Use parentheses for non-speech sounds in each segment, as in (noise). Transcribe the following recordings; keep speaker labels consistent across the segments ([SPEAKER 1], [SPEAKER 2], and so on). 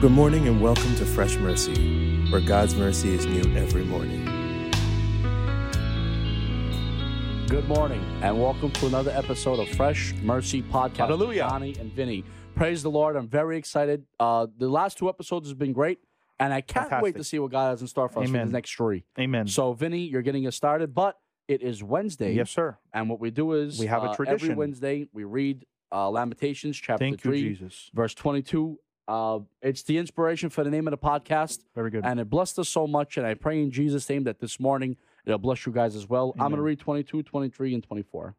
[SPEAKER 1] Good morning and welcome to Fresh Mercy, where God's mercy is new every morning.
[SPEAKER 2] Good morning, and welcome to another episode of Fresh Mercy Podcast.
[SPEAKER 3] Hallelujah.
[SPEAKER 2] with Donnie and Vinny. Praise the Lord. I'm very excited. Uh, the last two episodes has been great, and I can't wait to see what God has in store for us for the next three.
[SPEAKER 3] Amen.
[SPEAKER 2] So, Vinny, you're getting us started, but it is Wednesday.
[SPEAKER 3] yes, sir.
[SPEAKER 2] And what we do is
[SPEAKER 3] We have a
[SPEAKER 2] uh, Every. Wednesday, we read uh, Lamentations chapter
[SPEAKER 3] Thank you,
[SPEAKER 2] 3,
[SPEAKER 3] Jesus.
[SPEAKER 2] verse 22. Uh, it's the inspiration for the name of the podcast.
[SPEAKER 3] Very good.
[SPEAKER 2] And it blessed us so much. And I pray in Jesus' name that this morning it'll bless you guys as well. I'm going to read 22, 23, and 24.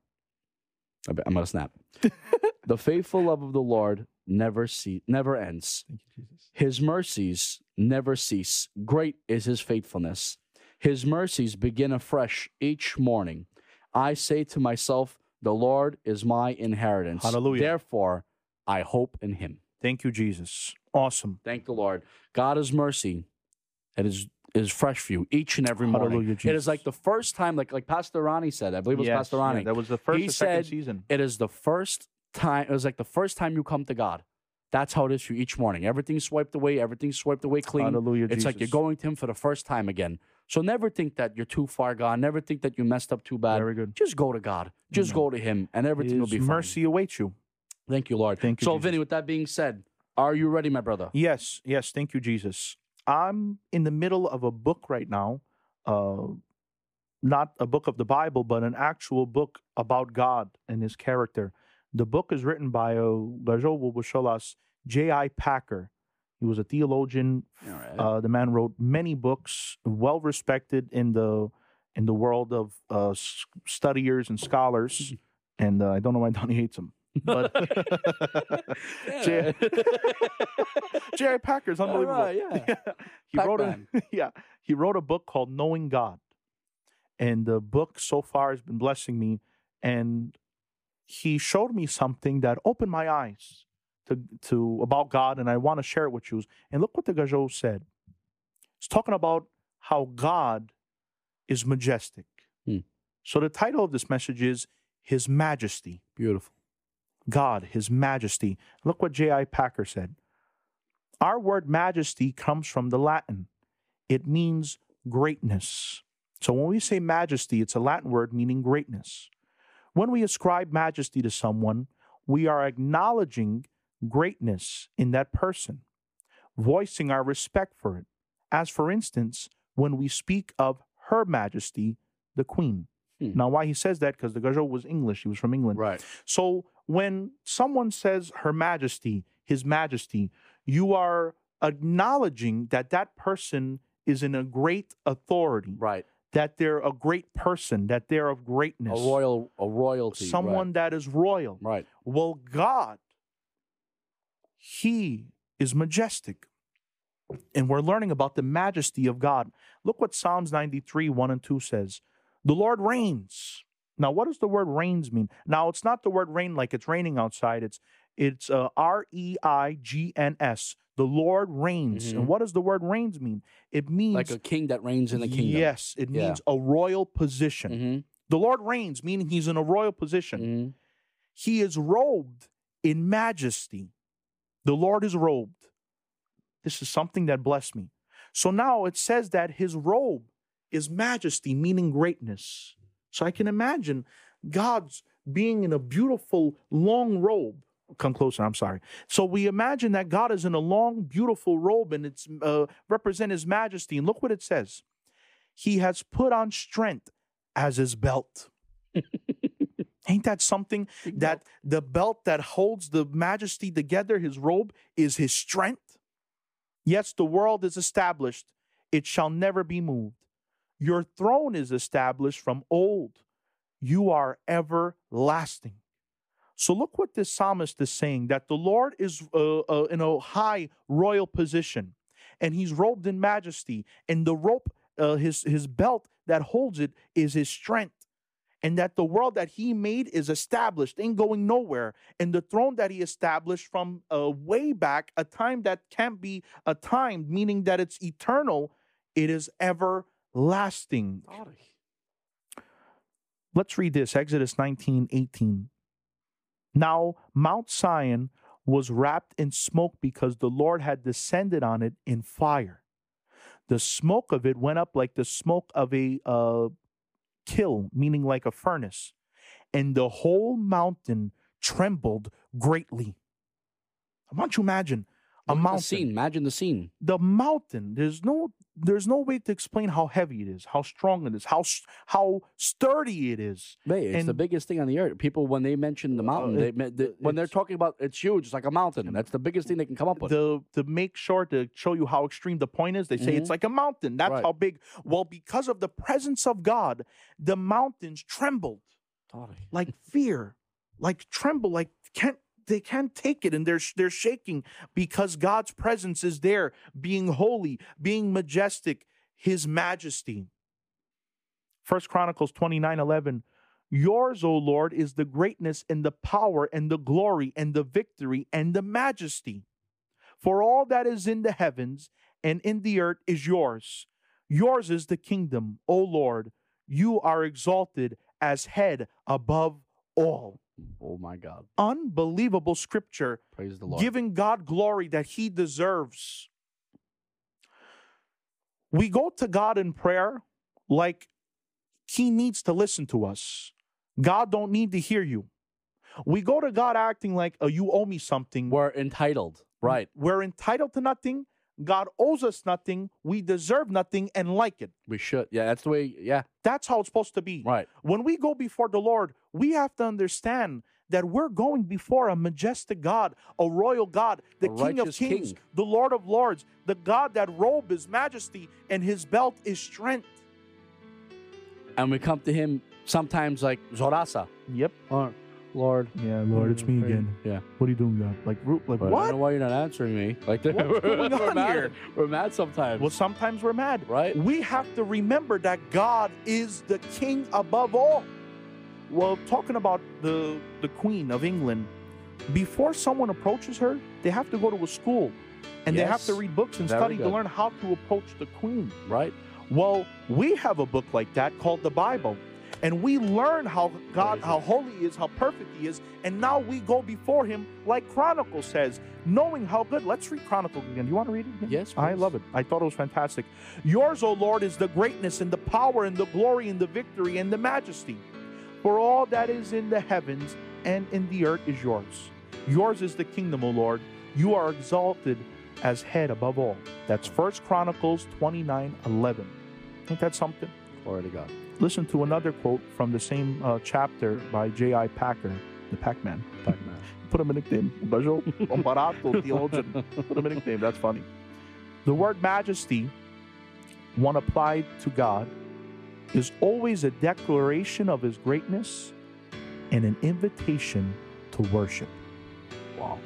[SPEAKER 2] I bet- I'm going to snap. (laughs) the faithful love of the Lord never see, never ends.
[SPEAKER 3] Thank you, Jesus.
[SPEAKER 2] His mercies never cease. Great is his faithfulness. His mercies begin afresh each morning. I say to myself, The Lord is my inheritance.
[SPEAKER 3] Hallelujah.
[SPEAKER 2] Therefore, I hope in him.
[SPEAKER 3] Thank you, Jesus. Awesome.
[SPEAKER 2] Thank the Lord. God is mercy. It is is fresh for you each and every morning.
[SPEAKER 3] Hallelujah, Jesus.
[SPEAKER 2] is like the first time, like like Pastor Ronnie said. I believe it was
[SPEAKER 3] Yes,
[SPEAKER 2] Pastor
[SPEAKER 3] yeah,
[SPEAKER 2] Ronnie.
[SPEAKER 3] that was the first
[SPEAKER 2] He
[SPEAKER 3] or second
[SPEAKER 2] said-
[SPEAKER 3] season.
[SPEAKER 2] it is the first time. It was like the first time you come to God. That's how it is for you each morning. Everything's swiped away. Everything's swiped away clean.
[SPEAKER 3] Hallelujah,
[SPEAKER 2] It's like you're going to Him for the first time again. So never think that you're too far gone. Never think that you messed up too bad.
[SPEAKER 3] Very good.
[SPEAKER 2] Just go to God. Just
[SPEAKER 3] Amen.
[SPEAKER 2] go to Him, and everything will be fine.
[SPEAKER 3] mercy awaits you.
[SPEAKER 2] Thank you, Lord.
[SPEAKER 3] Thank you,
[SPEAKER 2] So,
[SPEAKER 3] Jesus.
[SPEAKER 2] Vinny, with that being said, are you ready, my brother?
[SPEAKER 3] Yes, yes. Thank you, Jesus. I'm in the middle of a book right now. Uh, not a book of the Bible, but an actual book about God and his character. The book is written by uh, J.I. Packer. He was a theologian,
[SPEAKER 2] right.
[SPEAKER 3] Uh, the man wrote many books, well respected in the in the world of uh, studiers and scholars. (laughs) And uh, I don't know why Donnie hates him, but (laughs) (laughs) Jerry, J.I. Packer's unbelievable.
[SPEAKER 2] right, yeah. (laughs)
[SPEAKER 3] he wrote a yeah he wrote a book called Knowing God, and the book so far has been blessing me. And he showed me something that opened my eyes to to about God, and I want to share it with you. And look what the Gajo said. He's talking about how God is majestic.
[SPEAKER 2] Hmm.
[SPEAKER 3] So the title of this message is His Majesty.
[SPEAKER 2] Beautiful.
[SPEAKER 3] God, His Majesty. Look what J.I. Packer said. Our word majesty comes from the Latin. It means greatness. So when we say majesty, it's a Latin word meaning greatness. When we ascribe majesty to someone, we are acknowledging greatness in that person, voicing our respect for it. As for instance, when we speak of Her Majesty, the Queen.
[SPEAKER 2] Hmm.
[SPEAKER 3] Now, why he says that? Because the Gajo was English. He was from England.
[SPEAKER 2] Right.
[SPEAKER 3] So when someone says Her Majesty, His Majesty, you are acknowledging that that person is in a great authority,
[SPEAKER 2] Right.
[SPEAKER 3] that they're a great person, that they're of greatness.
[SPEAKER 2] A royal, a royalty. right.
[SPEAKER 3] someone that is royal.
[SPEAKER 2] Right.
[SPEAKER 3] Well, God, He is majestic. And we're learning about the majesty of God. Look what Psalms 93, 1 and 2 says. The Lord reigns. Now, what does the word reigns mean? Now, it's not the word rain like it's raining outside. It's it's uh, R E I G N S. The Lord reigns.
[SPEAKER 2] Mhm.
[SPEAKER 3] And what does the word reigns mean? It means
[SPEAKER 2] Like a king that reigns in the kingdom.
[SPEAKER 3] Yes, it
[SPEAKER 2] Yeah.
[SPEAKER 3] means a royal position.
[SPEAKER 2] Mm-hmm.
[SPEAKER 3] The Lord reigns, meaning he's in a royal position.
[SPEAKER 2] mm-hmm.
[SPEAKER 3] He is robed in majesty. The Lord is robed. This is something that blessed me. So now it says that his robe is majesty, meaning greatness. So I can imagine God's being in a beautiful long robe. Come closer, I'm sorry. So we imagine that God is in a long, beautiful robe and it's uh, represent his majesty. And look what it says He has put on strength as his belt. (laughs) Ain't that something? that the belt that holds the majesty together, his robe, is his strength. Yes, the world is established, it shall never be moved. Your throne is established from old, you are everlasting. So look what this psalmist is saying that the Lord is uh, uh, in a high royal position and he's robed in majesty and the rope uh, his his belt that holds it is his strength and that the world that he made is established, ain't going nowhere. And the throne that he established from uh, way back, a time that can't be a time, meaning that it's eternal, it is everlasting. Let's read this Exodus 19 18. Now Mount Zion was wrapped in smoke because the Lord had descended on it in fire. The smoke of it went up like the smoke of a uh, kill, meaning like a furnace, and the whole mountain trembled greatly. I want you to imagine a mountain.
[SPEAKER 2] The scene. Imagine the scene.
[SPEAKER 3] The mountain. There's no. There's no way to explain how heavy it is, how strong it is, how how sturdy it is.
[SPEAKER 2] Hey, it's the biggest thing on the earth. People, when they mention the mountain,
[SPEAKER 3] Uh,
[SPEAKER 2] they,
[SPEAKER 3] it-
[SPEAKER 2] me- they- when they're talking about it's huge, it's like a mountain. That's the biggest thing they can come up with.
[SPEAKER 3] The to make sure to show you how extreme the point is, they say it's
[SPEAKER 2] Mhm.
[SPEAKER 3] like a mountain. That's
[SPEAKER 2] Right.
[SPEAKER 3] how big. Well, because of the presence of God, the mountains trembled like fear, like tremble, like can't they can't take it and they're they're shaking because God's presence is there, being holy, being majestic, his majesty. First Chronicles 29 11. Yours, O Lord, is the greatness and the power and the glory and the victory and the majesty. For all that is in the heavens and in the earth is yours. Yours is the kingdom, O Lord. You are exalted as head above all.
[SPEAKER 2] Oh my God.
[SPEAKER 3] Unbelievable scripture,
[SPEAKER 2] Praise the Lord.
[SPEAKER 3] giving God glory that he deserves. We go to God in prayer like he needs to listen to us. God don't need to hear you. We go to God acting like, oh, you owe me something.
[SPEAKER 2] We're entitled. Right.
[SPEAKER 3] We're entitled to nothing. God owes us nothing. We deserve nothing and like it.
[SPEAKER 2] We should. Yeah, that's the way. Yeah.
[SPEAKER 3] That's how it's supposed to be.
[SPEAKER 2] Right.
[SPEAKER 3] When we go before the Lord, we have to understand that we're going before a majestic God, a royal God, the
[SPEAKER 2] A
[SPEAKER 3] King of Kings,
[SPEAKER 2] King.
[SPEAKER 3] the Lord of Lords, the God that robe is majesty and his belt is strength.
[SPEAKER 2] And we come to him sometimes like Zorasa.
[SPEAKER 3] Yep.
[SPEAKER 2] Lord, Lord.
[SPEAKER 3] Yeah, Lord, it's me again.
[SPEAKER 2] Yeah.
[SPEAKER 3] What are you doing, God? Like, ru- like
[SPEAKER 2] But I don't
[SPEAKER 3] what?
[SPEAKER 2] know why you're not answering me. Like
[SPEAKER 3] What's (laughs) going
[SPEAKER 2] we're
[SPEAKER 3] on
[SPEAKER 2] mad.
[SPEAKER 3] here?
[SPEAKER 2] We're mad sometimes.
[SPEAKER 3] Well, sometimes we're mad.
[SPEAKER 2] right?
[SPEAKER 3] We have to remember that God is the king above all. Well, talking about the the Queen of England, before someone approaches her, they have to go to a school and they have to
[SPEAKER 2] Yes.
[SPEAKER 3] read books and
[SPEAKER 2] Very
[SPEAKER 3] study to
[SPEAKER 2] good.
[SPEAKER 3] learn how to approach the Queen.
[SPEAKER 2] Right?
[SPEAKER 3] Well, we have a book like that called the Bible. And we learn how God, how holy he is, how perfect he is, and now we go before him, like Chronicles says, knowing how good. Let's read Chronicles again. Do you want to read it? again?
[SPEAKER 2] Yes,
[SPEAKER 3] I love it. I thought it was fantastic. Yours, O Lord, is the greatness and the power and the glory and the victory and the majesty. For all that is in the heavens and in the earth is yours. Yours is the kingdom, O Lord. You are exalted as head above all. That's First Chronicles 29 11. Ain't that something?
[SPEAKER 2] Glory to God.
[SPEAKER 3] Listen to another quote from the same uh, chapter by J.I. Packer, the Pac Man.
[SPEAKER 2] Pac-Man.
[SPEAKER 3] Put him a nickname. Bajo, (laughs) Comparato, theologian. Put him a nickname. That's funny. The word majesty, one applied to God, is always a declaration of his greatness and an invitation to worship. Wow.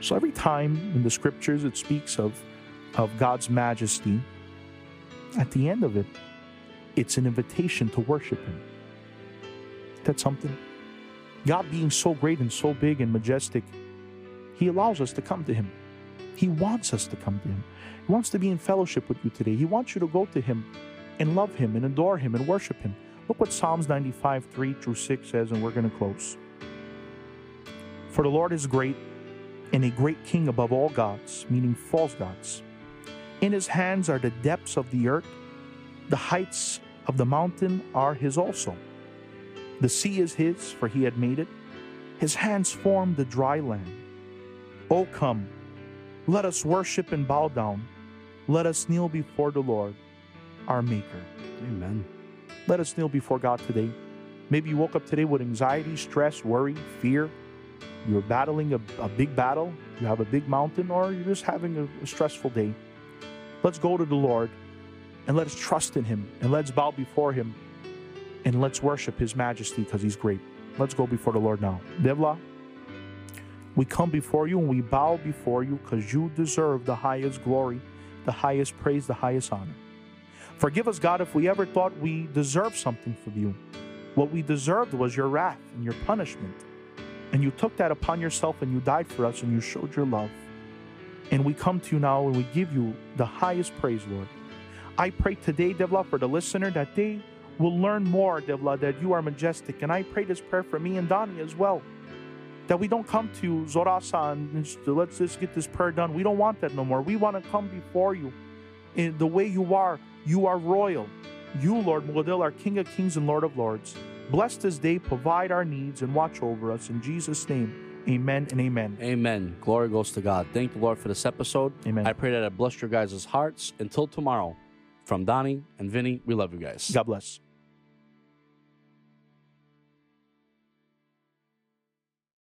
[SPEAKER 3] So every time in the scriptures it speaks of, of God's majesty, at the end of it, it's an invitation to worship him. That's something. God being so great and so big and majestic, He allows us to come to Him. He wants us to come to Him. He wants to be in fellowship with you today. He wants you to go to Him and love Him and adore Him and worship Him. Look what Psalms 95, 3 through 6 says, and we're going to close. For the Lord is great and a great king above all gods, meaning false gods. In his hands are the depths of the earth, the heights of the mountain are his also. The sea is his, for he had made it. His hands formed the dry land. O come, let us worship and bow down. Let us kneel before the Lord, our Maker.
[SPEAKER 2] Amen.
[SPEAKER 3] Let us kneel before God today. Maybe you woke up today with anxiety, stress, worry, fear. You're battling a, a big battle, you have a big mountain, or you're just having a, a stressful day. Let's go to the Lord and let us trust in Him and let's bow before Him and let's worship His majesty because He's great. Let's go before the Lord now. Devla, we come before you and we bow before you because you deserve the highest glory, the highest praise, the highest honor. Forgive us, God, if we ever thought we deserved something from you. What we deserved was your wrath and your punishment. And you took that upon yourself and you died for us and you showed your love. And we come to you now and we give you the highest praise, Lord. I pray today, Devla, for the listener that they will learn more, Devla, that you are majestic. And I pray this prayer for me and Donnie as well. That we don't come to Zorasa and let's just get this prayer done. We don't want that no more. We want to come before you in the way you are. You are royal. You, Lord Mugadil, are King of kings and Lord of lords. Bless this day, provide our needs, and watch over us. In Jesus' name, amen and amen.
[SPEAKER 2] Amen. Glory goes to God. Thank the Lord for this episode.
[SPEAKER 3] Amen.
[SPEAKER 2] I pray that it blessed your guys' hearts. Until tomorrow, from Donnie and Vinny, we love you guys.
[SPEAKER 3] God bless.